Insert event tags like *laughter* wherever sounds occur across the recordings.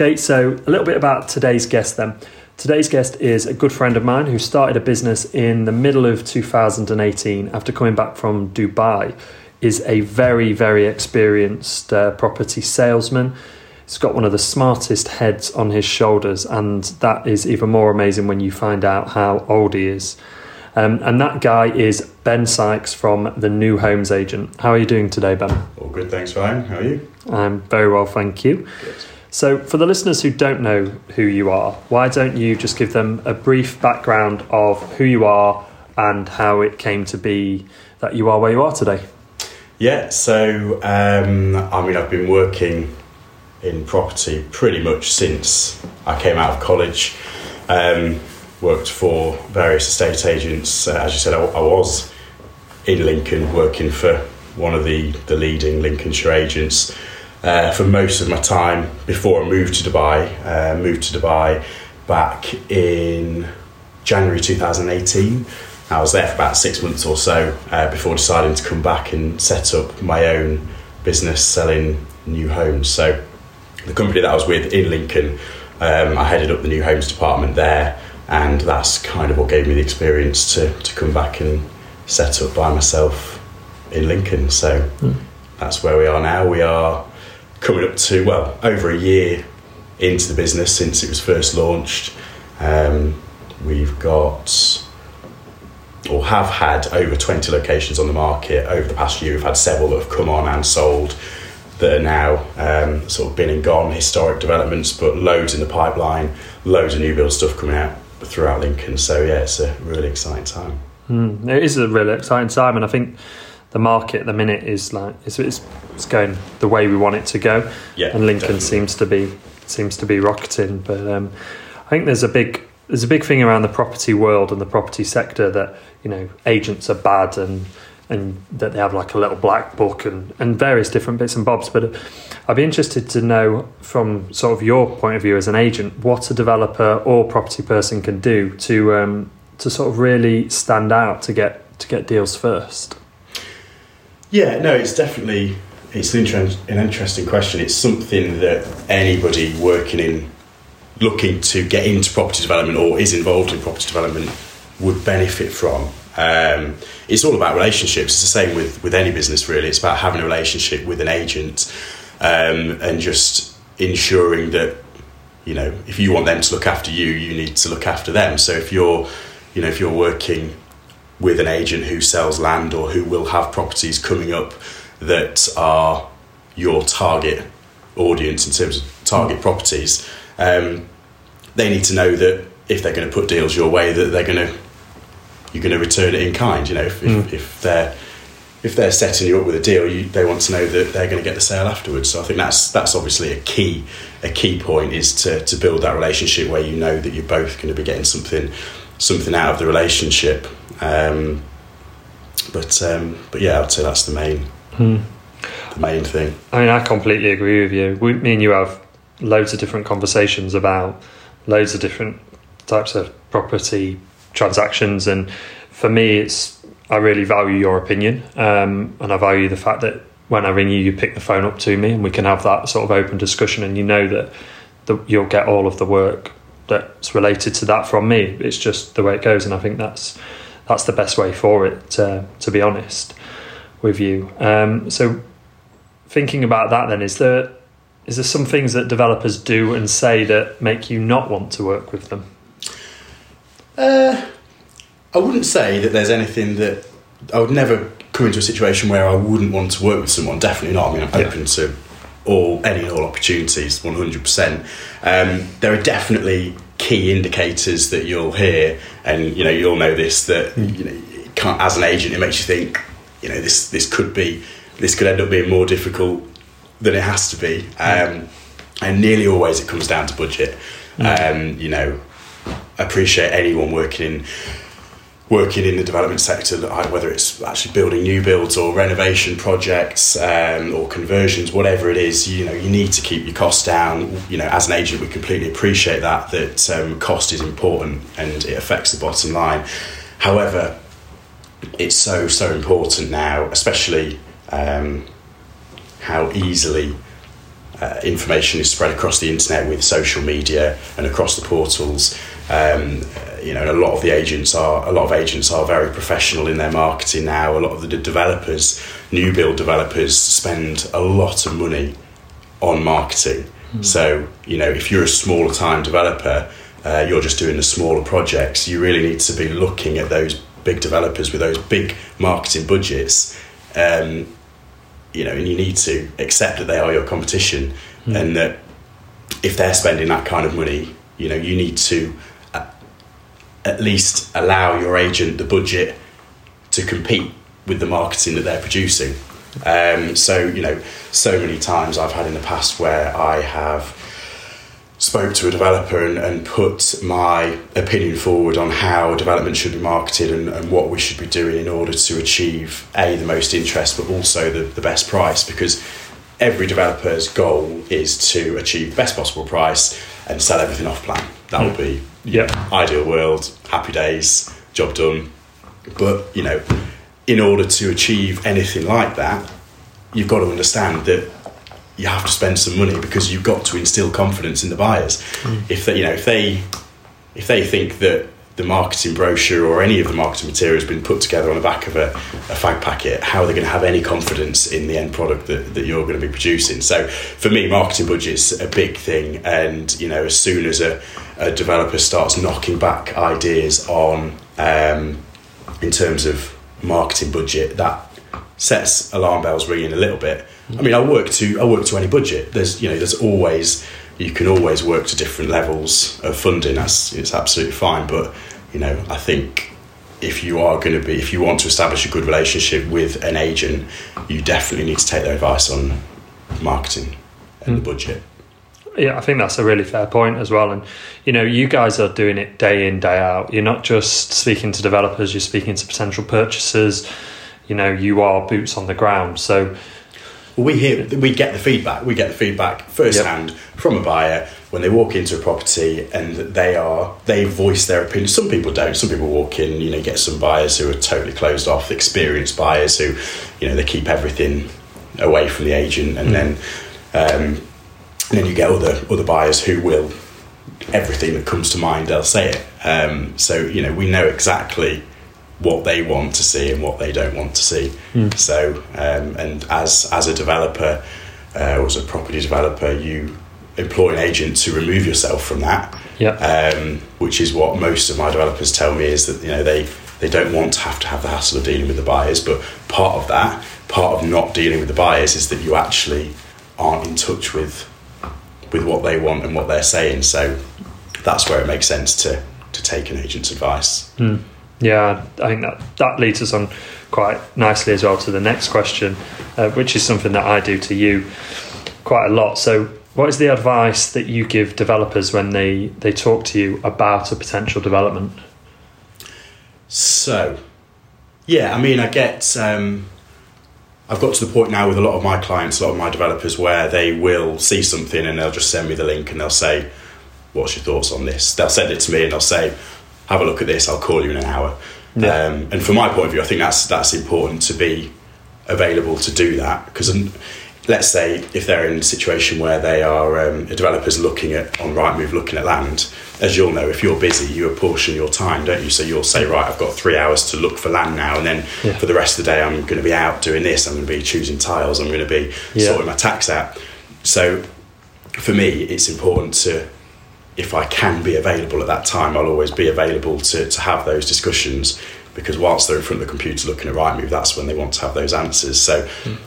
Okay, so a little bit about today's guest then. Today's guest is a good friend of mine who started a business in the middle of 2018 after coming back from Dubai. Is a very, very experienced uh, property salesman. He's got one of the smartest heads on his shoulders, and that is even more amazing when you find out how old he is. Um, and that guy is Ben Sykes from the New Homes Agent. How are you doing today, Ben? All good, thanks, Ryan. How are you? I'm very well, thank you. Good. So, for the listeners who don't know who you are, why don't you just give them a brief background of who you are and how it came to be that you are where you are today? Yeah, so um, I mean, I've been working in property pretty much since I came out of college. Um, worked for various estate agents. Uh, as you said, I, I, was in Lincoln working for one of the, the leading Lincolnshire agents uh, for most of my time before I moved to Dubai. Uh, moved to Dubai back in January 2018. I was there for about six months or so uh, before deciding to come back and set up my own business selling new homes. So, the company that I was with in Lincoln, um, I headed up the new homes department there and that's kind of what gave me the experience to, to come back and set up by myself in Lincoln. So mm. that's where we are now. We are coming up to, well, over a year into the business since it was first launched. Um, we've got or have had over 20 locations on the market over the past year. We've had several that have come on and sold that are now um, sort of been and gone, historic developments, but loads in the pipeline, loads of new build stuff coming out throughout Lincoln. So yeah, it's a really exciting time. Mm, it is a really exciting time, and I think the market at the minute is like it's, it's, it's going the way we want it to go. Yeah, and Lincoln definitely. seems to be seems to be rocketing. But um, I think there's a big there's a big thing around the property world and the property sector that you know agents are bad and and that they have like a little black book and, and various different bits and bobs. But I'd be interested to know from sort of your point of view as an agent what a developer or property person can do to um, to sort of really stand out to get to get deals first. Yeah, no, it's definitely it's an, inter- an interesting question. It's something that anybody working in looking to get into property development or is involved in property development would benefit from. Um, it's all about relationships. It's the same with, with any business, really. It's about having a relationship with an agent um, and just ensuring that, you know, if you want them to look after you, you need to look after them. So if you're, you know, if you're working with an agent who sells land or who will have properties coming up that are your target audience in terms of target properties, um, they need to know that if they're going to put deals your way, that they're going to you're going to return it in kind. You know, if, mm. if, if, they're if they're setting you up with a deal, you, they want to know that they're going to get the sale afterwards. So I think that's that's obviously a key a key point is to, to build that relationship where you know that you're both going to be getting something something out of the relationship. Um, but um, but yeah, I'd say that's the main mm. the main thing. I mean, I completely agree with you. We, me and you have loads of different conversations about loads of different types of property transactions. And for me, it's I really value your opinion, um, and I value the fact that when I ring you, you pick the phone up to me, and we can have that sort of open discussion. And you know that the, you'll get all of the work that's related to that from me. It's just the way it goes, and I think that's that's the best way for it. To, to be honest with you, um, so thinking about that, then is there is there some things that developers do and say that make you not want to work with them? Uh, I wouldn't say that there's anything that I would never come into a situation where I wouldn't want to work with someone. Definitely not. I mean, I'm yeah. open to all any and all opportunities, 100%. Um, there are definitely key indicators that you'll hear, and you know you'll know this that mm. you know as an agent, it makes you think, you know, this this could be this could end up being more difficult than it has to be. Um, and nearly always it comes down to budget. Mm. Um, you know, appreciate anyone working in working in the development sector, whether it's actually building new builds or renovation projects um, or conversions, whatever it is, you know, you need to keep your costs down. You know, as an agent, we completely appreciate that that um, cost is important and it affects the bottom line. However, it's so so important now, especially um, how easily uh, information is spread across the internet with social media and across the portals. Um, you know, a lot of the agents are a lot of agents are very professional in their marketing now. A lot of the developers, new build developers, spend a lot of money on marketing. Mm. So you know, if you're a smaller time developer, uh, you're just doing the smaller projects. You really need to be looking at those big developers with those big marketing budgets. Um, you know, and you need to accept that they are your competition, mm. and that if they're spending that kind of money, you know, you need to at least allow your agent the budget to compete with the marketing that they're producing. Um, so you know, so many times I've had in the past where I have spoke to a developer and, and put my opinion forward on how development should be marketed and, and, what we should be doing in order to achieve a the most interest but also the, the best price because every developer's goal is to achieve the best possible price and sell everything off plan that would be yeah ideal world happy days job done but you know in order to achieve anything like that you've got to understand that you have to spend some money because you've got to instill confidence in the buyers. Mm. If they, you know, if they if they think that the marketing brochure or any of the marketing material has been put together on the back of a, a fag packet, how are they going to have any confidence in the end product that, that you're going to be producing? So for me, marketing budget's a big thing, and you know, as soon as a, a developer starts knocking back ideas on um, in terms of marketing budget, that sets alarm bells ringing a little bit I mean, I work to I work to any budget. There's you know there's always you can always work to different levels of funding. That's it's absolutely fine. But you know, I think if you are going to be if you want to establish a good relationship with an agent, you definitely need to take their advice on marketing and mm. the budget. Yeah, I think that's a really fair point as well. And you know, you guys are doing it day in day out. You're not just speaking to developers; you're speaking to potential purchasers. You know, you are boots on the ground. So we hear we get the feedback we get the feedback firsthand yep. from a buyer when they walk into a property and they are they voice their opinion some people don't some people walk in you know get some buyers who are totally closed off experienced buyers who you know they keep everything away from the agent and mm. then um, and then you get other other buyers who will everything that comes to mind they'll say it um, so you know we know exactly what they want to see and what they don't want to see. Mm. So, um, and as as a developer uh, or as a property developer, you employ an agent to remove yourself from that. Yeah. Um, which is what most of my developers tell me is that you know they they don't want to have to have the hassle of dealing with the buyers, but part of that, part of not dealing with the buyers, is that you actually aren't in touch with with what they want and what they're saying. So that's where it makes sense to to take an agent's advice. Mm. Yeah, I think that, that leads us on quite nicely as well to the next question, uh, which is something that I do to you quite a lot. So, what is the advice that you give developers when they, they talk to you about a potential development? So, yeah, I mean, I get. Um, I've got to the point now with a lot of my clients, a lot of my developers, where they will see something and they'll just send me the link and they'll say, What's your thoughts on this? They'll send it to me and they'll say, have a look at this. I'll call you in an hour. Yeah. Um, and from my point of view, I think that's that's important to be available to do that because let's say if they're in a situation where they are um, a developer's looking at on Rightmove looking at land, as you'll know, if you're busy, you apportion your time, don't you? So you'll say, right, I've got three hours to look for land now, and then yeah. for the rest of the day, I'm going to be out doing this. I'm going to be choosing tiles. I'm going to be yeah. sorting my tax out. So for me, it's important to if I can be available at that time, I'll always be available to, to have those discussions because whilst they're in front of the computer looking at Rightmove, that's when they want to have those answers. So mm.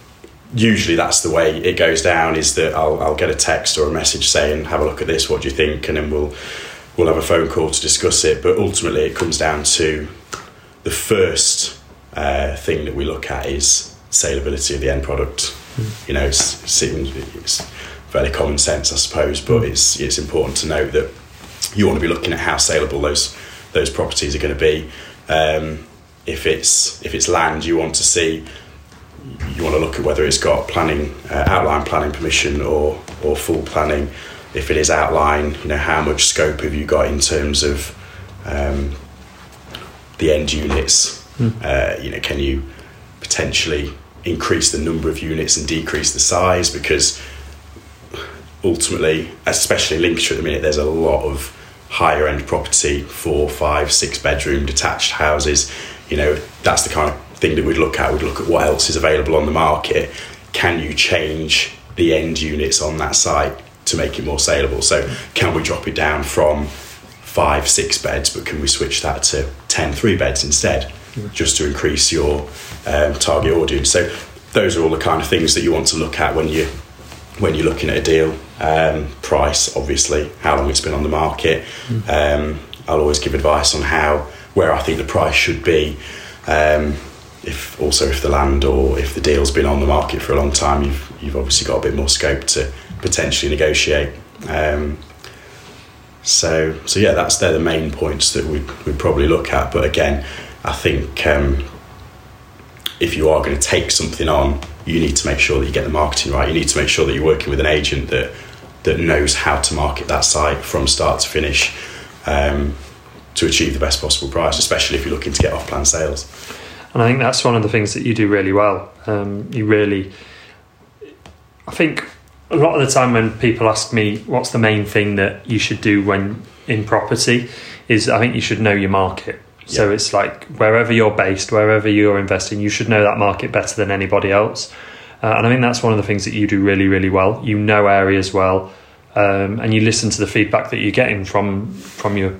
usually that's the way it goes down is that I'll, I'll get a text or a message saying, have a look at this, what do you think? And then we'll, we'll have a phone call to discuss it. But ultimately it comes down to the first uh, thing that we look at is saleability of the end product. Mm. You know, it's, it's, fairly common sense, I suppose, but it's it's important to note that you want to be looking at how saleable those those properties are going to be. Um, if it's if it's land, you want to see you want to look at whether it's got planning uh, outline planning permission or or full planning. If it is outline, you know how much scope have you got in terms of um, the end units. Mm. Uh, you know, can you potentially increase the number of units and decrease the size because ultimately, especially in Lincolnshire at the minute, there's a lot of higher end property, four, five, six bedroom detached houses. You know, that's the kind of thing that we'd look at. We'd look at what else is available on the market. Can you change the end units on that site to make it more saleable? So, can we drop it down from five, six beds, but can we switch that to 10, three beds instead, just to increase your um, target audience? So, those are all the kind of things that you want to look at when you when you're looking at a deal. Um, price, obviously, how long it's been on the market. Um, I'll always give advice on how where I think the price should be. Um, if also if the land or if the deal's been on the market for a long time, you've you've obviously got a bit more scope to potentially negotiate. Um, so so yeah, that's they're the main points that we we'd probably look at. But again, I think um, if you are going to take something on, you need to make sure that you get the marketing right. You need to make sure that you're working with an agent that that knows how to market that site from start to finish um, to achieve the best possible price, especially if you're looking to get off plan sales. And I think that's one of the things that you do really well. Um, you really, I think a lot of the time when people ask me what's the main thing that you should do when in property, is I think you should know your market. So Yeah. it's like wherever you're based, wherever you're investing, you should know that market better than anybody else. Uh, and I think that's one of the things that you do really, really well. You know areas well, um, and you listen to the feedback that you're getting from from your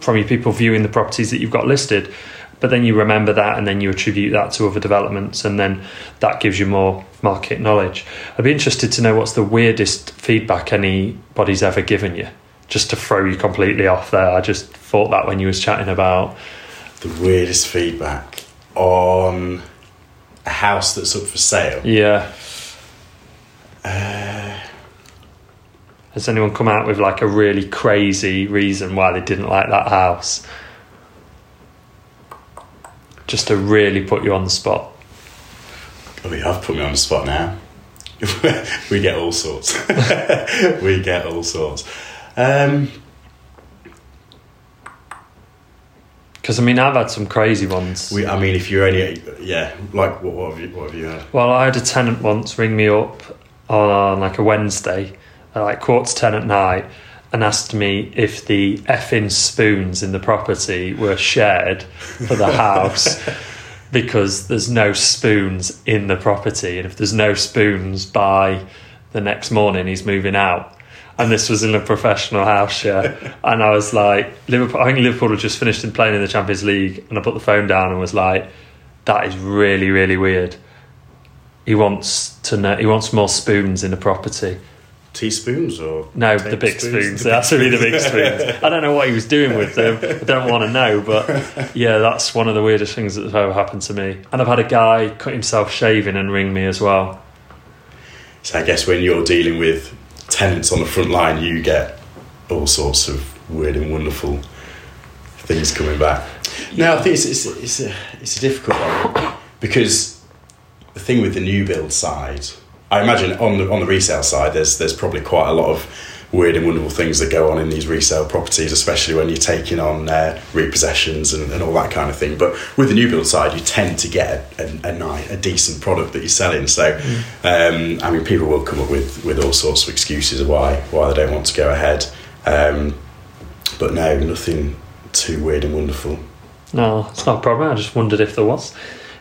from your people viewing the properties that you've got listed. But then you remember that, and then you attribute that to other developments, and then that gives you more market knowledge. I'd be interested to know what's the weirdest feedback anybody's ever given you, just to throw you completely off there. I just thought that when you was chatting about The weirdest feedback on a house that's up for sale. yeah. Uh, Has anyone come out with like a really crazy reason why they didn't like that house? Just to really put you on the spot. Oh, you have put me on the spot now. *laughs* we get all sorts. *laughs* we get all sorts. Um, Because I mean, I've had some crazy ones. we, I mean, if you're only, yeah, like what, what have you, what have you had? Well, I had a tenant once ring me up on like a Wednesday at like quarter to ten at night and asked me if the effing spoons in the property were shared for the house *laughs* because there's no spoons in the property. And if there's no spoons by the next morning, he's moving out. And this was in a professional house, yeah. *laughs* And I was like, Liverpool. I think Liverpool had just finished in playing in the Champions League, and I put the phone down and was like, "That is really, really weird." He wants to know. He wants more spoons in the property. Teaspoons or No, the *laughs* big spoons. They have to the big spoons. I don't know what he was doing with them. I don't want to know, but *laughs* yeah, that's one of the weirdest things that's ever happened to me. And I've had a guy cut himself shaving and ring me as well. So I guess when you're dealing with tenants on the front line, you get all sorts of weird and wonderful things coming back. Now, I think it's it's, it's a it's a difficult one because the thing with the new build side, I imagine on the on the resale side, there's there's probably quite a lot of weird and wonderful things that go on in these resale properties, especially when you're taking on uh, repossessions and, and all that kind of thing. But with the new build side, you tend to get a, a, a nice, a decent product that you're selling. So, um, I mean, people will come up with, with all sorts of excuses of why why they don't want to go ahead. Um, but no, nothing too weird and wonderful. No, it's not a problem. I just wondered if there was.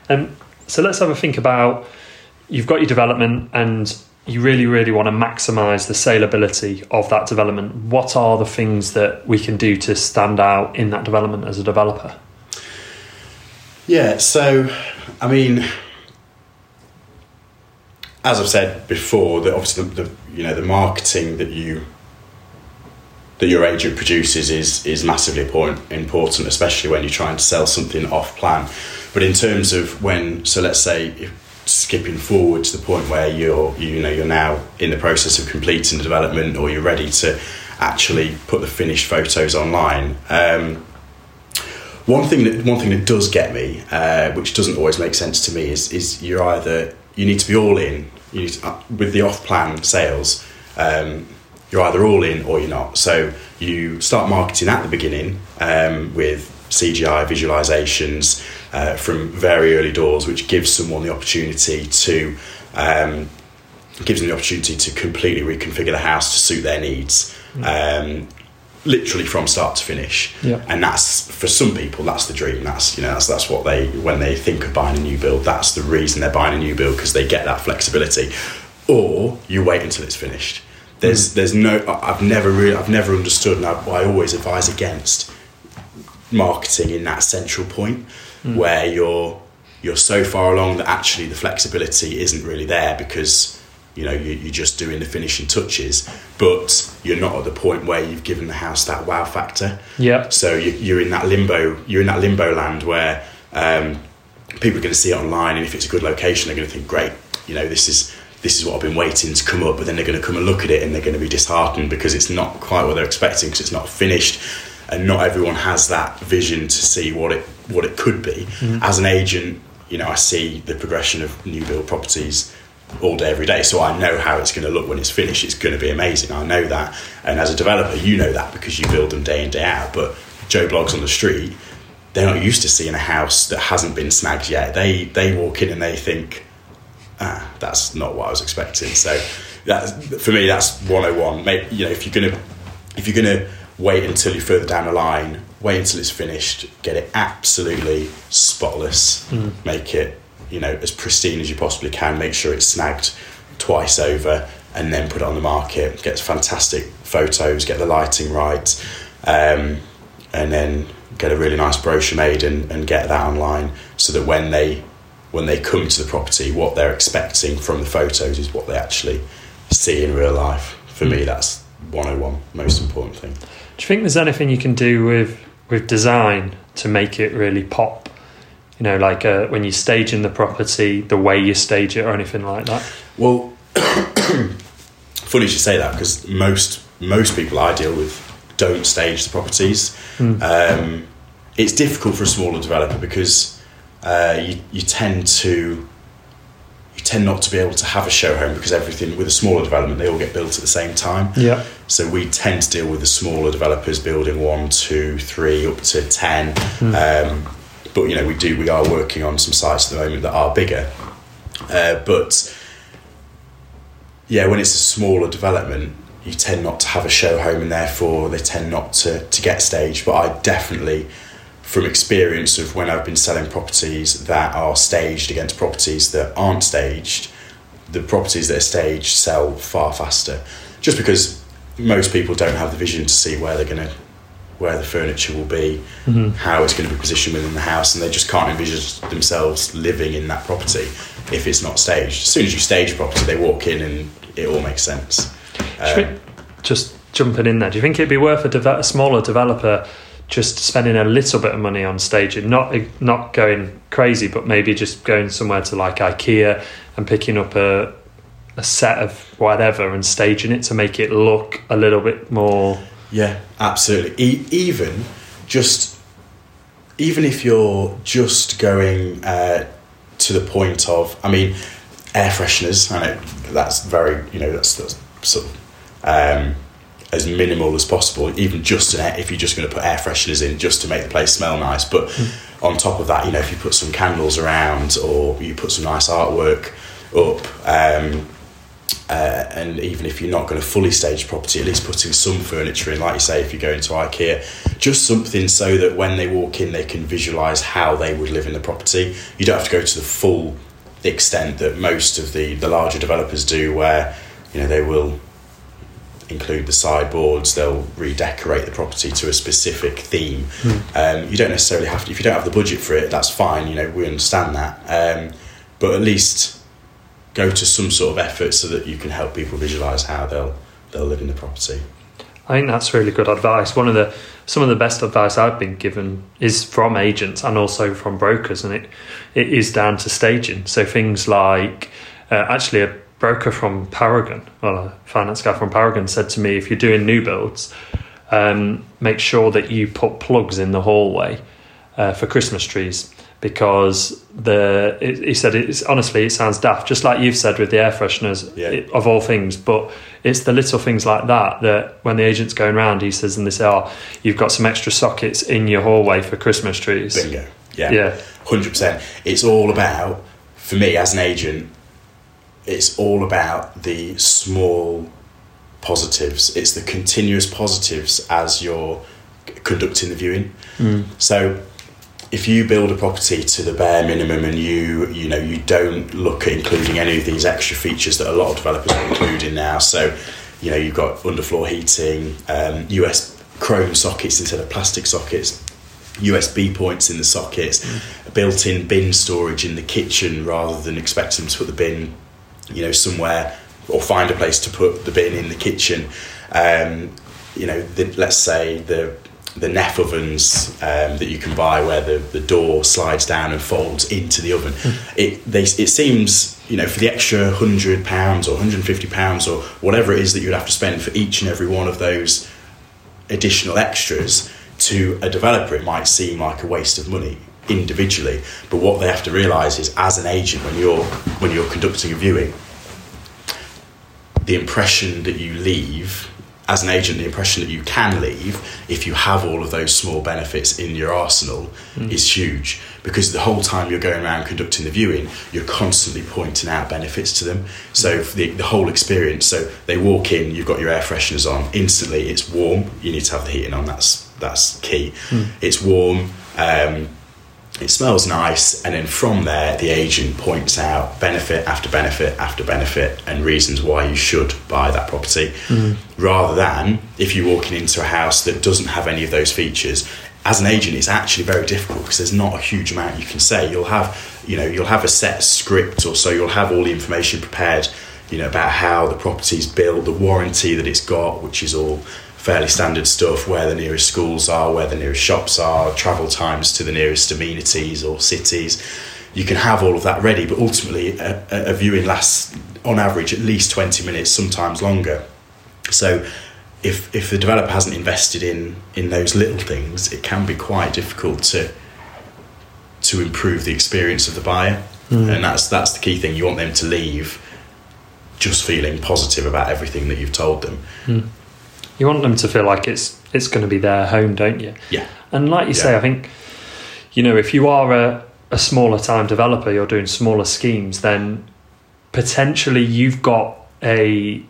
Um, so let's have a think about you've got your development and you really, really want to maximize the saleability of that development. What are the things that we can do to stand out in that development as a developer? Yeah, so I mean, as I've said before, that obviously the, the you know the marketing that you that your agent produces is is massively important, especially when you're trying to sell something off plan. But in terms of when, so let's say if skipping forward to the point where you're you know you're now in the process of completing the development or you're ready to actually put the finished photos online. Um, one thing that one thing that does get me, uh, which doesn't always make sense to me, is is you're either you need to be all in. You to, uh, with the off-plan sales, um, you're either all in or you're not. So you start marketing at the beginning um, with CGI visualizations uh, from very early doors, which gives someone the opportunity to um, gives them the opportunity to completely reconfigure the house to suit their needs. Um, literally from start to finish. Yeah. and that's for some people that's the dream. That's you know that's that's what they when they think of buying a new build that's the reason they're buying a new build because they get that flexibility. Or you wait until it's finished. There's there's no I've never really I've never understood and I, I always advise against marketing in that central point where you're you're so far along that actually the flexibility isn't really there because you know you, you're just doing the finishing touches but you're not at the point where you've given the house that wow factor. Yeah. so you, you're in that limbo you're in that limbo land where um, people are going to see it online and if it's a good location they're going to think great you know this is this is what I've been waiting to come up but then they're going to come and look at it and they're going to be disheartened because it's not quite what they're expecting because it's not finished and not everyone has that vision to see what it what it could be. As an agent you know I see the progression of new build properties all day every day so I know how it's going to look when it's finished. It's going to be amazing. I know that. And as a developer you know that because you build them day in day out. But Joe Bloggs on the street they're not used to seeing a house that hasn't been snagged yet. They they walk in and they think ah, that's not what I was expecting. So that for me, that's 101. Make, you know, if you're gonna if you're gonna wait until you're further down the line, wait until it's finished, get it absolutely spotless, make it you know as pristine as you possibly can. Make sure it's snagged twice over, and then put it on the market. Get fantastic photos, get the lighting right, um, and then get a really nice brochure made and, and get that online so that when they when they come to the property, what they're expecting from the photos is what they actually see in real life. For me, that's 101, most important thing. Do you think there's anything you can do with with design to make it really pop? You know, like uh, when you're staging the property, the way you stage it, or anything like that. Well, *coughs* funny you should say that because most most people I deal with don't stage the properties. Um, it's difficult for a smaller developer because uh, you you tend to tend not to be able to have a show home because everything with a smaller development they all get built at the same time. Yeah. So we tend to deal with the smaller developers building one, two, three, up to ten. Um, but you know, we do we are working on some sites at the moment that are bigger. Uh, but yeah, when it's a smaller development, you tend not to have a show home, and therefore they tend not to to get staged. But I definitely, from experience of when I've been selling properties that are staged against properties that aren't staged, the properties that are staged sell far faster, just because most people don't have the vision to see where they're going to where the furniture will be, how it's going to be positioned within the house, and they just can't envision themselves living in that property if it's not staged. As soon as you stage a property, they walk in and it all makes sense. Um, just jumping in there, do you think it'd be worth a, deve- a smaller developer just spending a little bit of money on staging, not not going crazy, but maybe just going somewhere to like IKEA and picking up a a set of whatever and staging it to make it look a little bit more. Yeah, absolutely. E- even just even if you're just going uh, to the point of, I mean, air fresheners. I know that's very, you know, that's, that's sort of um, as minimal as possible. Even just an air, if you're just going to put air fresheners in just to make the place smell nice, but on top of that, you know, if you put some candles around or you put some nice artwork up. Um, uh, and even if you're not going to fully stage property, at least putting some furniture in, like you say, if you go into IKEA, just something so that when they walk in, they can visualize how they would live in the property. You don't have to go to the full extent that most of the, the larger developers do, where you know they will include the sideboards, they'll redecorate the property to a specific theme. Um, you don't necessarily have to, if you don't have the budget for it, that's fine, you know, we understand that. Um, but at least go to some sort of effort so that you can help people visualize how they'll they'll live in the property. I think that's really good advice. One of the some of the best advice I've been given is from agents and also from brokers, and it it is down to staging. So things like uh, actually a broker from Paragon, well, a finance guy from Paragon said to me, if you're doing new builds, um, make sure that you put plugs in the hallway uh, for Christmas trees because the it, he said it's honestly it sounds daft, just like you've said with the air fresheners Yeah. it- of all things, but it's the little things like that that when the agent's going round, he says, and they say, "Oh, you've got some extra sockets in your hallway for Christmas trees." Bingo. Yeah. Yeah. Hundred percent. It's all about for me as an agent. It's all about the small positives. It's the continuous positives as you're conducting the viewing. So if you build a property to the bare minimum and you you know you don't look at including any of these extra features that a lot of developers are including now so you know you've got underfloor heating um, US chrome sockets instead of plastic sockets USB points in the sockets built-in bin storage in the kitchen rather than expecting them to put the bin you know somewhere or find a place to put the bin in the kitchen. Um, you know the, let's say the the Neff ovens um, that you can buy where the, the door slides down and folds into the oven. It they, it seems you know for the extra hundred pounds or hundred and fifty pounds or whatever it is that you'd have to spend for each and every one of those additional extras to a developer it might seem like a waste of money individually but what they have to realize is as an agent when you're when you're conducting a viewing the impression that you leave as an agent, the impression that you can leave if you have all of those small benefits in your arsenal hmm. is huge because the whole time you're going around conducting the viewing, you're constantly pointing out benefits to them. So for the, the whole experience, so they walk in, you've got your air fresheners on, instantly it's warm. You need to have the heating on. That's that's key. Hmm. It's warm. Um, it smells nice, and then from there, the agent points out benefit after benefit after benefit and reasons why you should buy that property. Mm. Rather than if you're walking into a house that doesn't have any of those features, as an agent, it's actually very difficult because there's not a huge amount you can say. You'll have, you know, you'll have a set script, or so you'll have all the information prepared, you know, about how the property's built, the warranty that it's got, which is all fairly standard stuff where the nearest schools are, where the nearest shops are, travel times to the nearest amenities or cities. You can have all of that ready, but ultimately, a, a viewing lasts on average at least 20 minutes, sometimes longer. So, if, if the developer hasn't invested in, in those little things, it can be quite difficult to to improve the experience of the buyer, mm. and that's that's the key thing. You want them to leave just feeling positive about everything that you've told them. Hmm. You want them to feel like it's it's going to be their home, don't you? Yeah. And like you say, I think you know if you are a, a smaller time developer, you're doing smaller schemes, then potentially you've got a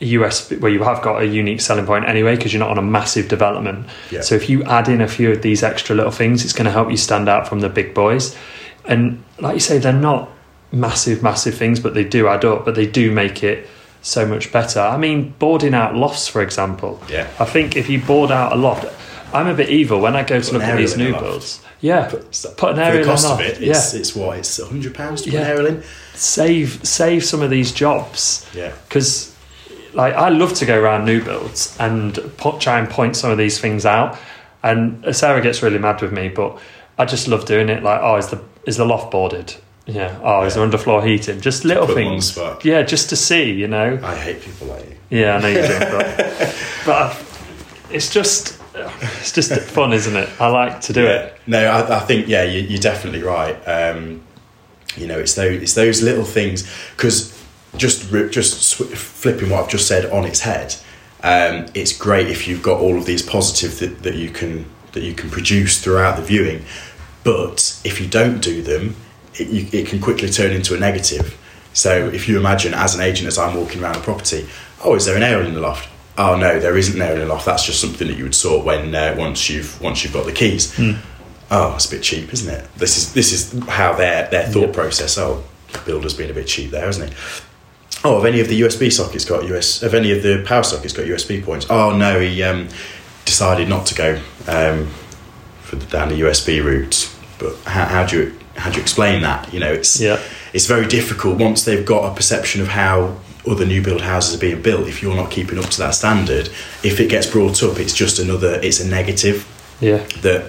US where you have got a unique selling point anyway because you're not on a massive development. Yeah. So if you add in a few of these extra little things, it's going to help you stand out from the big boys. And like you say, they're not massive, massive things, but they do add up. But they do make it so much better. I mean, boarding out lofts, for example. Yeah. I think if you board out a loft, I'm a bit evil when I go to look at these new builds. Yeah, Put, put an for the cost of it, it's, yeah, it's what it's hundred pounds to Yeah. put an aerial in. save save some of these jobs Yeah, because like I love to go around new builds and put, try and point some of these things out. And Sarah gets really mad with me, but I just love doing it. Like, oh, is the is the loft boarded? Yeah. Oh, is there underfloor heating? Just little Put them on the things. Yeah, just to see, you know. I hate people like you. Yeah, I know you do, *laughs* but, but it's just it's just fun, isn't it? I like to do yeah. it. No, I, I think yeah, you, you're definitely right. Um, you know, it's those it's those little things because just just flipping what I've just said on its head. Um, it's great if you've got all of these positives that, that you can that you can produce throughout the viewing, but if you don't do them, it, you, it can quickly turn into a negative. So if you imagine as an agent, as I'm walking around a property, oh, is there an aerial in the loft? Oh no, there isn't an aerial in the loft. That's just something that you would sort when uh, once you've once you've got the keys. Oh, it's a bit cheap, isn't it? This is this is how their their thought Yep. process. Oh, the builder's been a bit cheap there, hasn't he? Oh, have any of the USB sockets got US? Have any of the power sockets got USB points? Oh no, he um, decided not to go um, for the, down the USB route. But how, how do you how do you explain that? You know, it's Yeah. it's very difficult once they've got a perception of how other new build houses are being built. If you're not keeping up to that standard, if it gets brought up, it's just another. It's a negative Yeah. that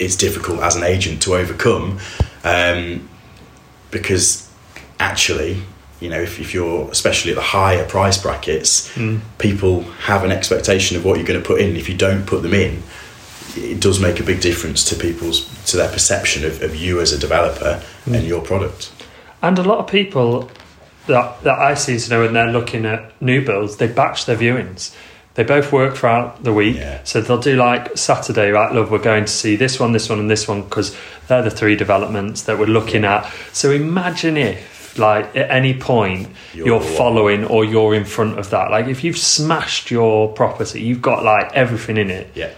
it's difficult as an agent to overcome um, because actually you know if, if you're especially at the higher price brackets people have an expectation of what you're going to put in if you don't put them in it does make a big difference to people's to their perception of, of you as a developer and mm. your product And a lot of people that that I see, you know, when they're looking at new builds, they batch their viewings. They both work throughout the week, Yeah. so they'll do like Saturday, right? Love, we're going to see this one, this one, and this one because they're the three developments that we're looking at. So imagine if like at any point You're you're, one. following or you're in front of that. Like if you've smashed your property, you've got like everything in it, Yeah,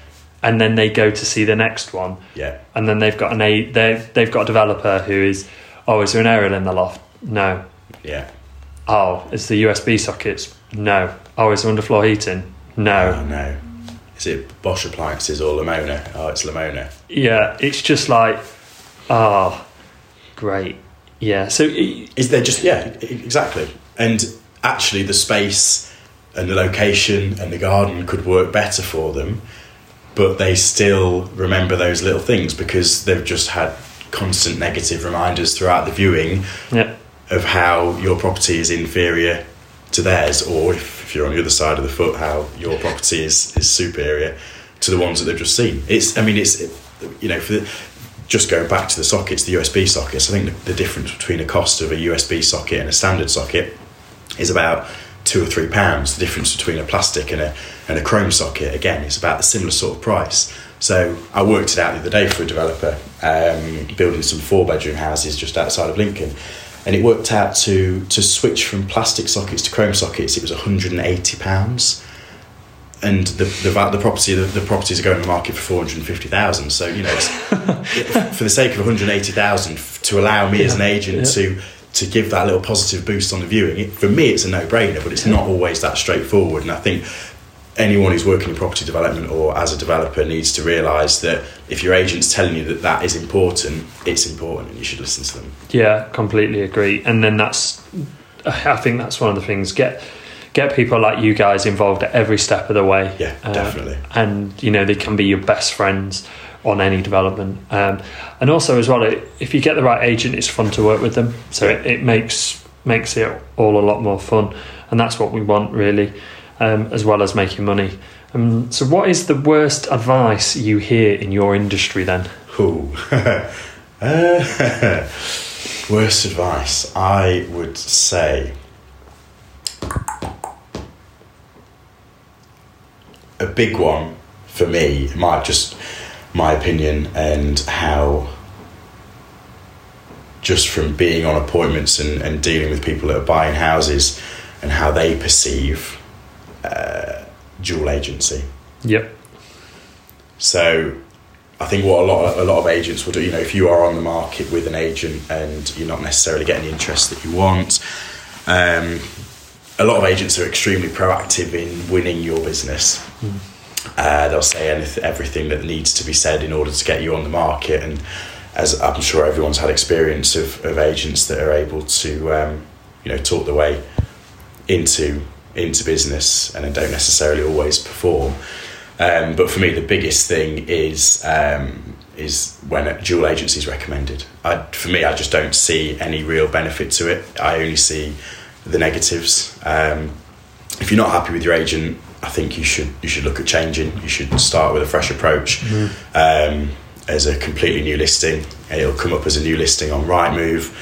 and then they go to see the next one, yeah, and then they've got an a they've they've got a developer who is, oh, is there an aerial in the loft? No. yeah. Oh, is the USB sockets? No. Oh, is there underfloor heating? No. Oh no. Is it Bosch appliances or Lamona? Oh, it's Lamona. Yeah, it's just like, ah, great. Yeah. So it- Is there just yeah, exactly. And actually, the space and the location and the garden could work better for them, but they still remember those little things because they've just had constant negative reminders throughout the viewing yeah, of how your property is inferior to theirs, or if, if you're on the other side of the foot, how your property is, is superior to the ones that they've just seen. It's, I mean, it's, you know, for the, just going back to the sockets, the USB sockets, I think the, the difference between a cost of a USB socket and a standard socket is about two or three pounds. The difference between a plastic and a, and a chrome socket, again, is about a similar sort of price. So I worked it out the other day for a developer um, building some four bedroom houses just outside of Lincoln. And it worked out to, to switch from plastic sockets to chrome sockets, it was £180. And the, the, the property the, the properties are going to the market for 450000 So, you know, it's, *laughs* for the sake of 180,000 to allow me as an agent yeah. to to give that little positive boost on the viewing. It, for me, it's a no-brainer, but it's not always that straightforward. And I think anyone who's working in property development or as a developer needs to realise that if your agent's telling you that that is important, it's important, and you should listen to them. yeah, completely agree. And then that's, I think that's one of the things. Get get people like you guys involved at every step of the way. Yeah, Uh, definitely. and you know they can be your best friends on any development um, and also as well it, if you get the right agent it's fun to work with them so it, it makes makes it all a lot more fun and that's what we want really um, as well as making money um, so what is the worst advice you hear in your industry then Ooh. *laughs* uh, *laughs* worst advice, I would say. A big one for me, might just my opinion and how just from being on appointments and, and dealing with people that are buying houses and how they perceive uh, dual agency. yep So I think what a lot of, a lot of agents will do, you know, if you are on the market with an agent and you're not necessarily getting the interest that you want, um, a lot of agents are extremely proactive in winning your business. Uh, they'll say anything, everything that needs to be said in order to get you on the market, and as I'm sure everyone's had experience of, of agents that are able to, um, you know, talk the way into into business and then don't necessarily always perform. Um, but for me, the biggest thing is um, is when a dual agency is recommended. I, for me, I just don't see any real benefit to it. I only see the negatives. Um, if you're not happy with your agent, I think you should you should look at changing. You should start with a fresh approach um, as a completely new listing, and it'll come up as a new listing on Rightmove.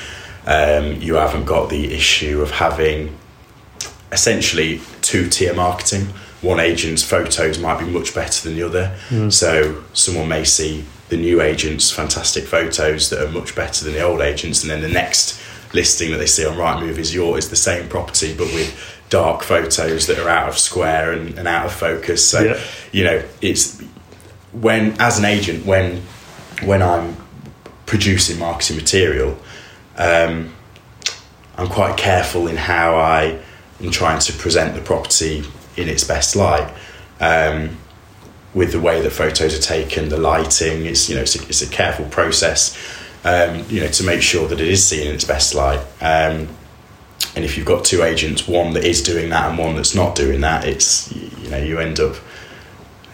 Um, you haven't got the issue of having essentially two tier marketing. One agent's photos might be much better than the other. So someone may see the new agent's fantastic photos that are much better than the old agents, and then the next listing that they see on Rightmove is your is the same property but with dark photos that are out of square and, and out of focus. So Yeah. you know it's when as an agent when when I'm producing marketing material. Um, I'm quite careful in how I am trying to present the property in its best light. Um, with the way that photos are taken, the lighting, it's you know it's a, it's a careful process. Um, you know to make sure that it is seen in its best light. Um, and if you've got two agents, one that is doing that and one that's not doing that, it's you know you end up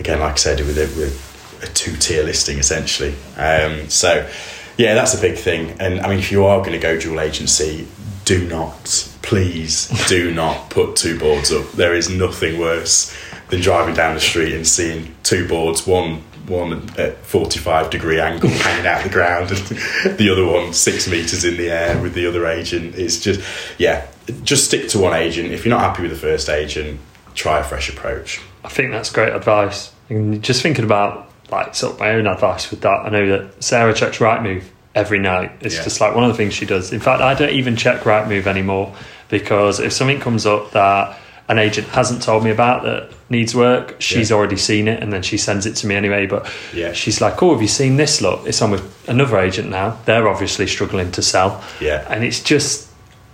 again, like I said, with a, with a two tier listing essentially. Um, so, yeah, that's a big thing. And I mean, if you are going to go dual agency, do not, please, do not put two boards up. There is nothing worse than driving down the street and seeing two boards, one one at 45 degree angle hanging out the ground and *laughs* the other one six meters in the air with the other agent it's just yeah just stick to one agent if you're not happy with the first agent try a fresh approach I think that's great advice. And just thinking about like sort of my own advice with that, I know that Sarah checks Rightmove every night. It's Yeah. just like one of the things she does. In fact, I don't even check Rightmove anymore because if something comes up that an agent hasn't told me about that needs work, she's Yeah. already seen it and then she sends it to me anyway. But Yeah. she's like, "Oh, have you seen this? Look, it's on with another agent now. They're obviously struggling to sell." Yeah. and it's just.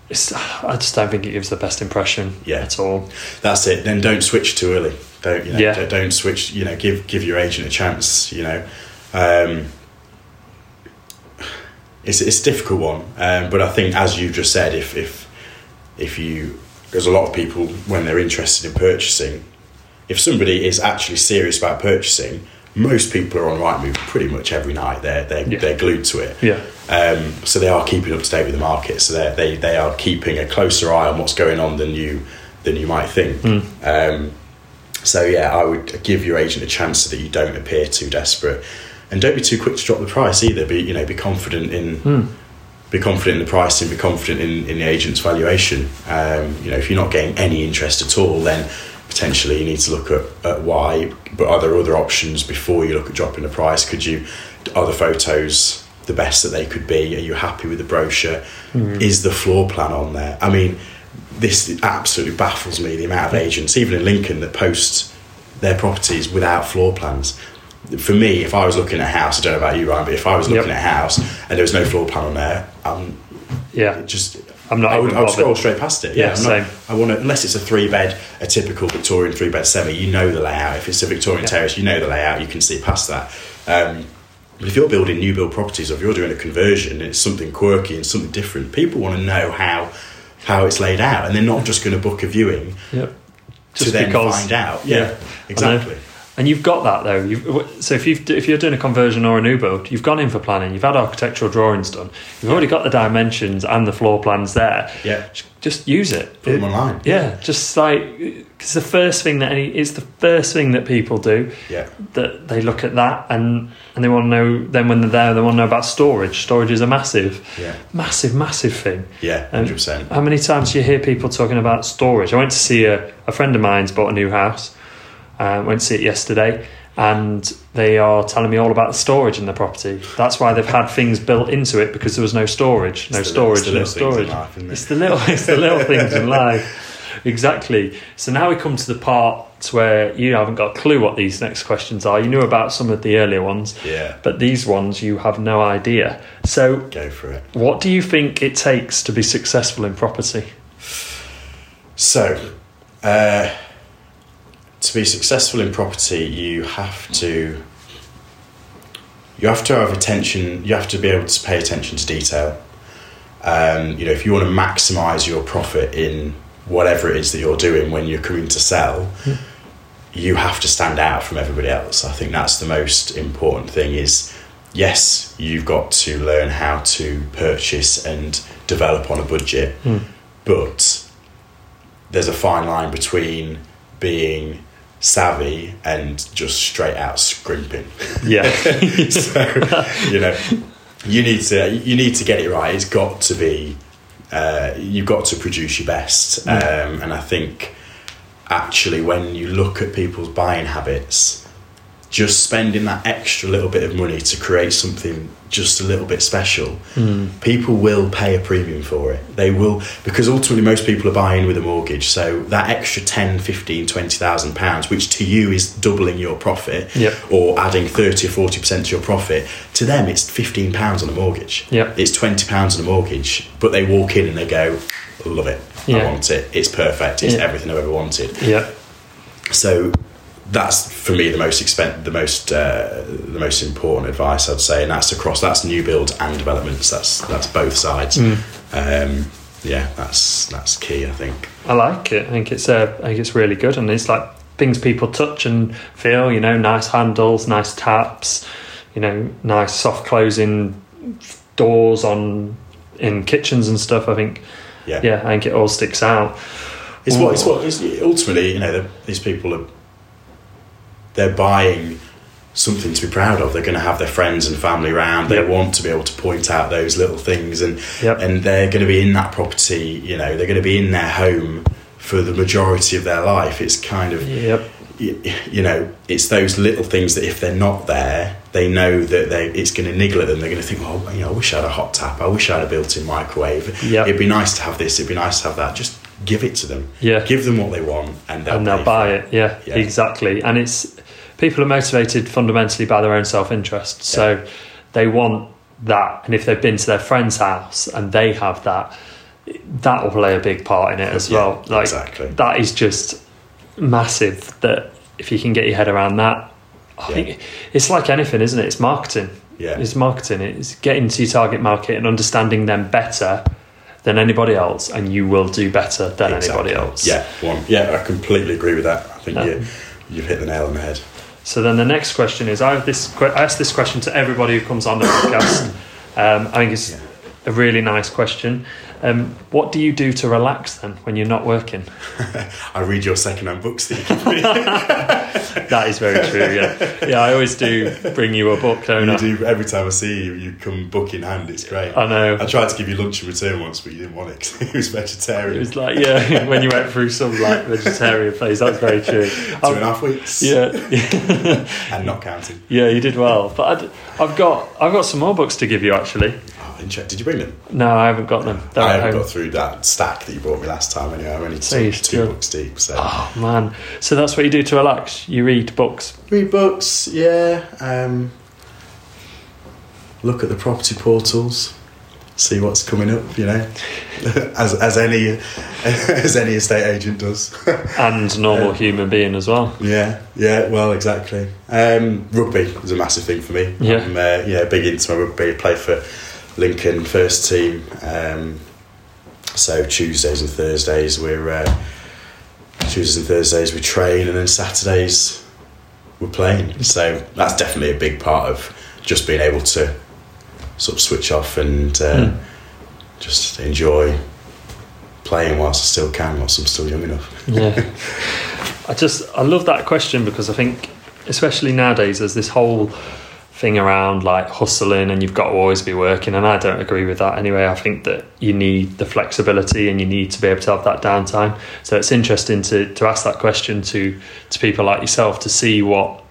It's, I just don't think it gives the best impression Yeah. at all. That's it. Then don't switch too early. Don't you know? Yeah. Don't, don't switch. You know, give give your agent a chance. You know, um, it's it's a difficult one. Um, but I think, as you just said, if if if you, there's a lot of people when they're interested in purchasing. If somebody is actually serious about purchasing, most people are on Rightmove pretty much every night. They're they're, Yeah. they're glued to it. Yeah, Um, so they are keeping up to date with the market. So they they they are keeping a closer eye on what's going on than you than you might think. Um, so yeah, I would give your agent a chance so that you don't appear too desperate, and don't be too quick to drop the price either. Be you know be confident in. Be confident in the pricing. Be confident in, in the agent's valuation. Um, you know, if you're not getting any interest at all, then potentially you need to look at, at why. But are there other options before you look at dropping the price? Could you are the photos the best that they could be? Are you happy with the brochure? Is the floor plan on there? I mean, this absolutely baffles me. The amount of agents, even in Lincoln, that post their properties without floor plans. For me, if I was looking at a house, I don't know about you, Ryan, but if I was looking Yep. at a house and there was no floor plan on there, um, yeah. it just I'm not I would, I would scroll straight past it. Yeah, Yeah, I'm not- same. I want to unless it's a three bed, a typical Victorian three bed semi. You know the layout. If it's a Victorian Yeah. terrace, you know the layout. You can see past that. Um, but if you're building new build properties, or if you're doing a conversion, it's something quirky and something different. People want to know how how it's laid out, and they're not just going to book a viewing Yep. to then find out. Yeah, Yeah, exactly. And you've got that though. You've, so if you if you're doing a conversion or a new build, you've gone in for planning. You've had architectural drawings done. You've already got the dimensions and the floor plans there. Yeah. Just use it. Put them online. Yeah, just like because the first thing that any it's the first thing that people do Yeah, that they look at that and and they want to know. Then when they're there, they want to know about storage. Storage is a massive, yeah, massive, massive thing. yeah, hundred percent. How many times do you hear people talking about storage? I went to see a, a friend of mine's bought a new house. Uh, went to see it yesterday, and they are telling me all about the storage in the property. That's why they've had things built into it because there was no storage, no storage, no storage. life, it? It's the little, it's the little *laughs* things in life. Exactly. So now we come to the part where you haven't got a clue what these next questions are. You knew about some of the earlier ones, Yeah, but these ones you have no idea. So, go for it. what do you think it takes to be successful in property? So, uh, to be successful in property, you have to you have to have attention. You have to be able to pay attention to detail. Um, you know, if you want to maximise your profit in whatever it is that you're doing when you're coming to sell, you have to stand out from everybody else. I think that's the most important thing. Is yes, you've got to learn how to purchase and develop on a budget, but there's a fine line between being savvy and just straight out scrimping. Yeah. *laughs* so, you know, you need to you need to get it right. It's got to be uh, you've got to produce your best. Um, and I think actually when you look at people's buying habits, just spending that extra little bit of money to create something just a little bit special, hmm. people will pay a premium for it. They will because ultimately most people are buying with a mortgage. So that extra 10, 15, 20,000 pounds, which to you is doubling your profit Yep. or adding 30 or 40% to your profit, to them it's 15 pounds on a mortgage. Yep. It's 20 pounds on a mortgage, but they walk in and they go, love it. Yeah. I want it. It's perfect. It's Yeah. everything I've ever wanted. yeah. So that's for me the most expen- the most uh, the most important advice I'd say, and that's across that's new builds and developments. That's that's both sides. Mm. Um, yeah, that's that's key. I think. I like it. I think it's uh, I think it's really good, and it's like things people touch and feel. You know, nice handles, nice taps. You know, nice soft closing doors on in kitchens and stuff. I think. Yeah. Yeah, I think it all sticks out. It's what it's what it's, ultimately you know the, these people are they're buying something to be proud of. They're going to have their friends and family around. They want to be able to point out those little things, and Yep. and they're going to be in that property. You know, they're going to be in their home for the majority of their life. It's kind of Yep. you, you know it's those little things that if they're not there they know that they it's going to niggle at them. They're going to think, oh, you know, I wish I had a hot tap. I wish I had a built-in microwave. Yep. It'd be nice to have this. It'd be nice to have that. Just give it to them. Yeah. Give them what they want, and they'll, and they'll buy for it. Yeah, Yeah. exactly. And it's people are motivated fundamentally by their own self interest. So they want that. And if they've been to their friend's house and they have that, that will play a big part in it as Yeah, well. Like exactly. that is just massive. That if you can get your head around that, I Yeah. think it's like anything, isn't it? It's marketing. Yeah. It's marketing. It's getting to your target market and understanding them better than anybody else, and you will do better than Exactly. anybody else. Yeah, one. Yeah, I completely agree with that. I think Yeah. you you've hit the nail on the head. So then the next question is I have this I ask this question to everybody who comes on the *coughs* podcast. Um, I think it's a really nice question. Um, what do you do to relax then when you're not working? *laughs* I read your second-hand books that you give me. *laughs* That is very true. Yeah, yeah. I always do bring you a book, don't you I? do every time I see you. You come book in hand. It's great. I know. I tried to give you lunch in return once, but you didn't want it 'cause *laughs* it was vegetarian. It was like yeah, when you went through some like vegetarian phase. That's very true. Two and a half weeks. Yeah, and not counting. yeah, you did well. But I'd, I've got I've got some more books to give you actually. Oh, interesting. Did you bring them? No, I haven't got them. They're I haven't home. got through that stack that you brought me last time. Anyway, I'm only two, two books deep. So Oh man! So that's what you do to relax. You read books. read books. Yeah. Um, look at the property portals. See what's coming up. You know, *laughs* as as any *laughs* as any estate agent does. *laughs* and normal Yeah. human being as well. Yeah, yeah, well, exactly. Um, rugby is a massive thing for me. Yeah. I'm uh, yeah, big into my rugby. Play for Lincoln first team. Um, so Tuesdays and Thursdays we're uh, Tuesdays and Thursdays we train, and then Saturdays we're playing. So that's definitely a big part of just being able to sort of switch off and uh, Hmm. just enjoy playing whilst I still can, whilst I'm still young enough. Yeah. *laughs* I just I love that question because I think especially nowadays there's this whole thing around like hustling and you've got to always be working and I don't agree with that anyway. I think that you need the flexibility and you need to be able to have that downtime. So it's interesting to, to ask that question to to people like yourself to see what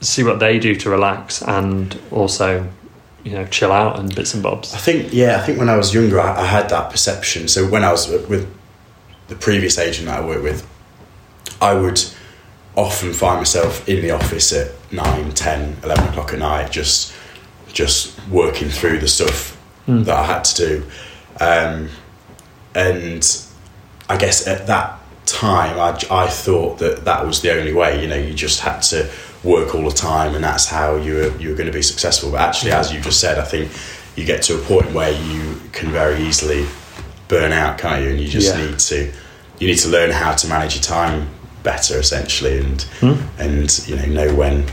see what they do to relax and also you know chill out and bits and bobs. I think, yeah, I think when I was younger, I, I had that perception. So when I was with the previous agent that I worked with, I would often find myself in the office at 9, 10, 11 o'clock at night, just just working through the stuff Hmm. that I had to do. Um, and I guess at that time, I, I thought that that was the only way. You know, you just had to work all the time, and that's how you were you were going to be successful. But actually, as you just said, I think you get to a point where you can very easily burn out, can't you? And you just Yeah. need to you need to learn how to manage your time better, essentially, and Hmm? and you know know when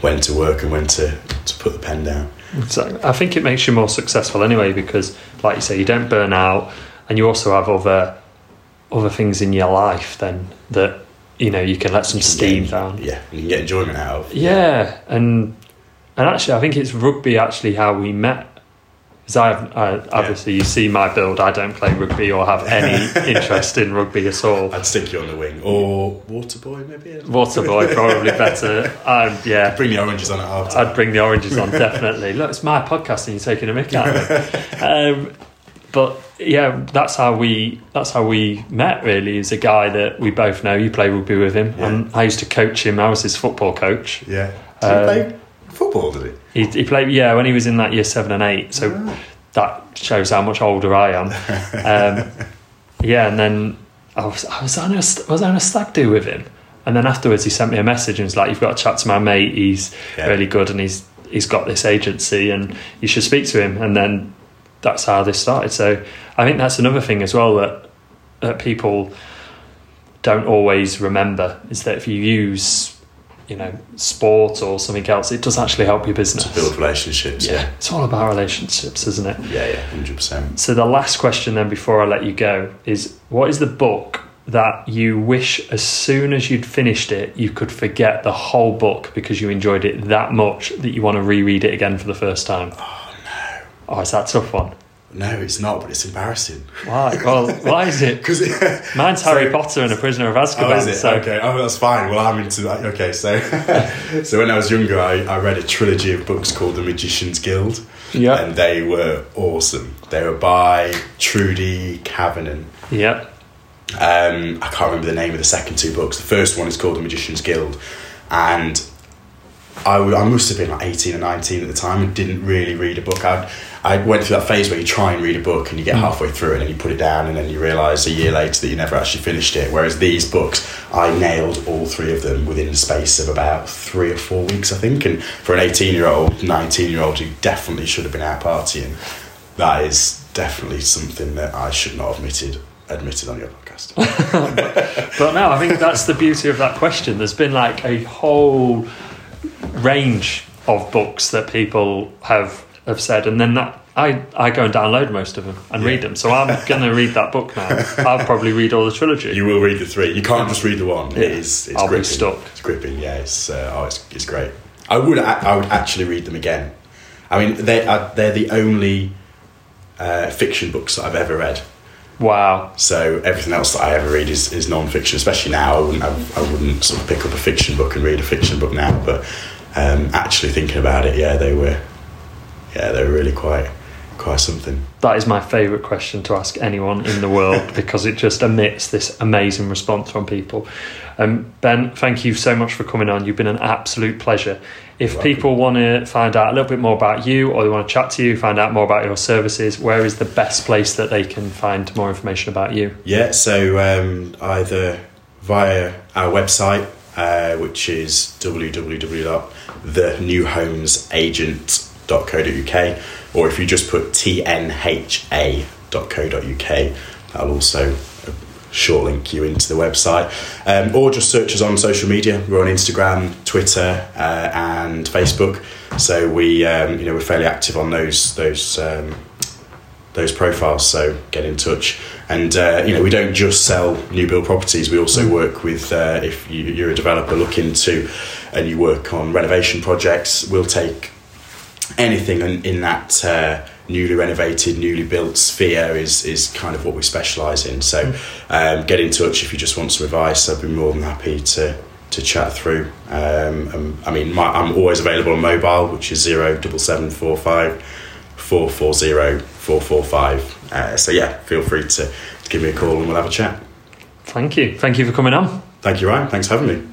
when to work and when to, to put the pen down. So I think it makes you more successful anyway because, like you say, you don't burn out, and you also have other other things in your life then that you know you can let some You can steam get- down. Yeah, you can get enjoyment out of. Yeah, and and actually, I think it's rugby actually how we met. Because I, I obviously you see my build. I don't play rugby or have any *laughs* interest in rugby at all. I'd stick you on the wing or water boy maybe. Waterboy probably better. Um, yeah, Bring the oranges on at half. I'd bring the oranges on *laughs* definitely. Look, it's my podcast and you're taking a mick out of it. *laughs* Um, but yeah, that's how we that's how we met. Really, is a guy that we both know. You play rugby with him, Yeah. and I used to coach him. I was his football coach. Yeah. Did Um, football? Did he? He, he played yeah when he was in that year seven and eight. So Ah. that shows how much older I am. Um, *laughs* yeah, and then I was I was on a was on a stag do with him, and then afterwards he sent me a message and was like, "You've got to chat to my mate. He's Yeah. really good, and he's he's got this agency, and you should speak to him." And then that's how this started. So I think that's another thing as well that that people don't always remember is that if you use you know sport or something else, it does actually help your business. To build relationships. Yeah, it's all about relationships, isn't it? Yeah, yeah, hundred percent. So the last question then before I let you go is what is the book that you wish as soon as you'd finished it you could forget the whole book because you enjoyed it that much that you want to reread it again for the first time? Oh no. Oh, is that tough one? No, it's not, but it's embarrassing. Why? Well, why is it? *laughs* Because Mine's *laughs* Harry Potter and a Prisoner of Azkaban. Oh, is it? So Okay. Oh, that's fine. Well, I'm into that. Okay, so *laughs* so when I was younger, I, I read a trilogy of books called The Magician's Guild, Yeah. and they were awesome. They were by Trudy Kavanagh. Yep. Um, I can't remember the name of the second two books. The first one is called The Magician's Guild, and I, w- I must have been like 18 or 19 at the time and didn't really read a book. I'd, I went through that phase where you try and read a book and you get mm. halfway through it and then you put it down and then you realise a year later that you never actually finished it. Whereas these books, I nailed all three of them within the space of about three or four weeks, I think. And for an 18 year old, 19 year old who definitely should have been out partying, that is definitely something that I should not have admitted, admitted on your podcast. *laughs* But no, I think that's the beauty of that question. There's been like a whole range of books that people have have said, and then that I, I go and download most of them and read them. So I'm *laughs* going to read that book now. I'll probably read all the trilogy. You will read the three. You can't just read the one. Yeah. It is. It's I'll be stuck. It's gripping. Yeah. It's uh, oh, it's, it's great. I would. I would actually read them again. I mean, they are. They're the only uh, fiction books that I've ever read. wow. So everything else that I ever read is, is non-fiction. Especially now, I wouldn't. have- I wouldn't sort of pick up a fiction book and read a fiction book now. But um, actually thinking about it, yeah, they were. Yeah, they were really quite quite something. That is my favourite question to ask anyone in the world *laughs* because it just emits this amazing response from people. Um, ben, thank you so much for coming on. You've been an absolute pleasure. If people want to find out a little bit more about you or they want to chat to you, find out more about your services, where is the best place that they can find more information about you? Yeah, so um, either via our website, uh, which is www.thenewhomesagent.co.uk, or if you just put tnha.co.uk, that'll also uh, short link you into the website. Um, or just search us on social media. We're on Instagram, Twitter, uh, and Facebook. So we, um, you know, we're fairly active on those those um, those profiles. So get in touch. And uh, you know, we don't just sell new build properties. We also work with uh, if you, you're a developer looking to, and you work on renovation projects. We'll take anything in, in that uh, newly renovated, newly built sphere is is kind of what we specialise in. So um, get in touch if you just want some advice. I'd be more than happy to to chat through. Um, um, I mean, my, I'm always available on mobile, which is zero double seven four five four four zero four four five. Uh, so yeah, feel free to, to give me a call and we'll have a chat. Thank you. Thank you for coming on. Thank you, Ryan. Thanks for having me.